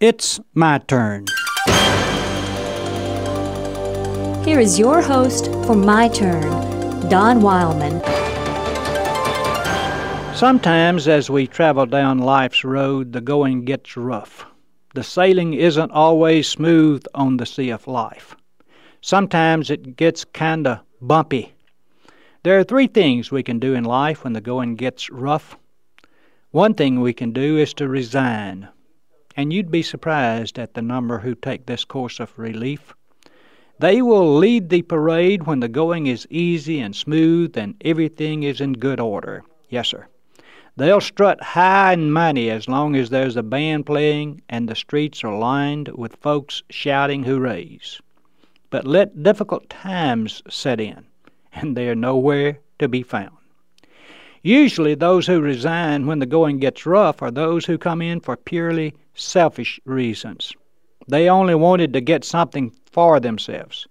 It's my turn. Here is your host for My Turn, Don Wildmon. Sometimes, as we travel down life's road, the going gets rough. The sailing isn't always smooth on the sea of life. Sometimes it gets kinda bumpy. There are three things we can do in life when the going gets rough. One thing we can do is to resign, and you'd be surprised at the number who take this course of relief. They will lead the parade when the going is easy and smooth and everything is in good order. Yes, sir. They'll strut high and mighty as long as there's a band playing and the streets are lined with folks shouting hoorays. But let difficult times set in, and they are nowhere to be found. Usually, those who resign when the going gets rough are those who come in for purely selfish reasons. They only wanted to get something for themselves,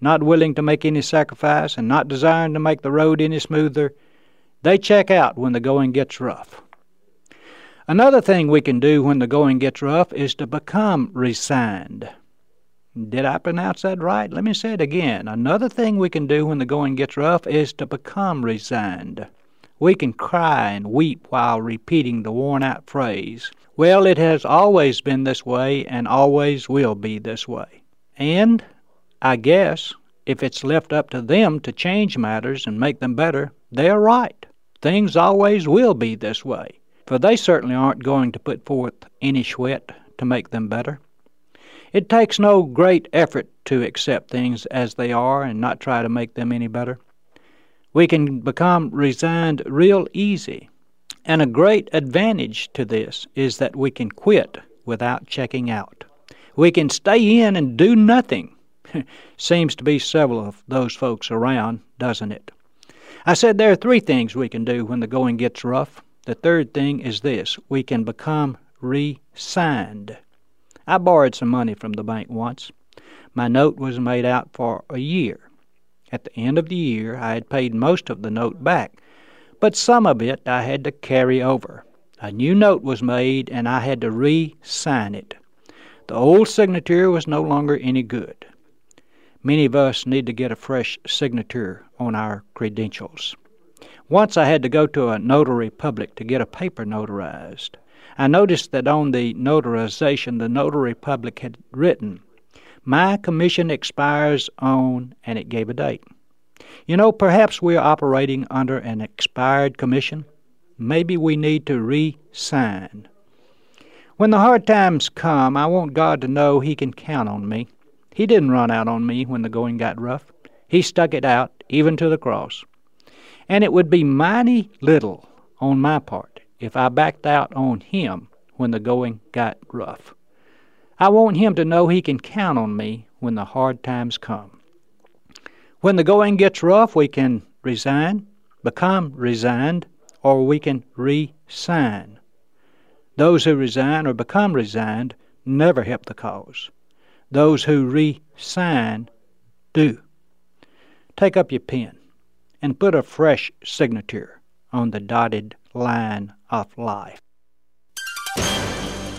not willing to make any sacrifice and not desiring to make the road any smoother they check out when the going gets rough. Another thing we can do when the going gets rough is to become resigned. Did I pronounce that right? Let me say it again. Another thing we can do when the going gets rough is to become resigned. We can cry and weep while repeating the worn out phrase, Well, it has always been this way and always will be this way. And, I guess, if it's left up to them to change matters and make them better, they are right. Things always will be this way, for they certainly aren't going to put forth any sweat to make them better. It takes no great effort to accept things as they are and not try to make them any better. We can become resigned real easy. And a great advantage to this is that we can quit without checking out. We can stay in and do nothing. Seems to be several of those folks around, doesn't it? I said there are three things we can do when the going gets rough. The third thing is this we can become resigned. I borrowed some money from the bank once. My note was made out for a year. At the end of the year, I had paid most of the note back, but some of it I had to carry over. A new note was made, and I had to re sign it. The old signature was no longer any good. Many of us need to get a fresh signature on our credentials. Once I had to go to a notary public to get a paper notarized. I noticed that on the notarization the notary public had written, My commission expires on, and it gave a date. You know, perhaps we are operating under an expired commission. Maybe we need to re sign. When the hard times come, I want God to know He can count on me. He didn't run out on me when the going got rough. He stuck it out, even to the cross. And it would be mighty little on my part if I backed out on him when the going got rough. I want him to know he can count on me when the hard times come. When the going gets rough, we can resign, become resigned, or we can resign. Those who resign or become resigned never help the cause. Those who re-sign do. Take up your pen and put a fresh signature on the dotted line of life.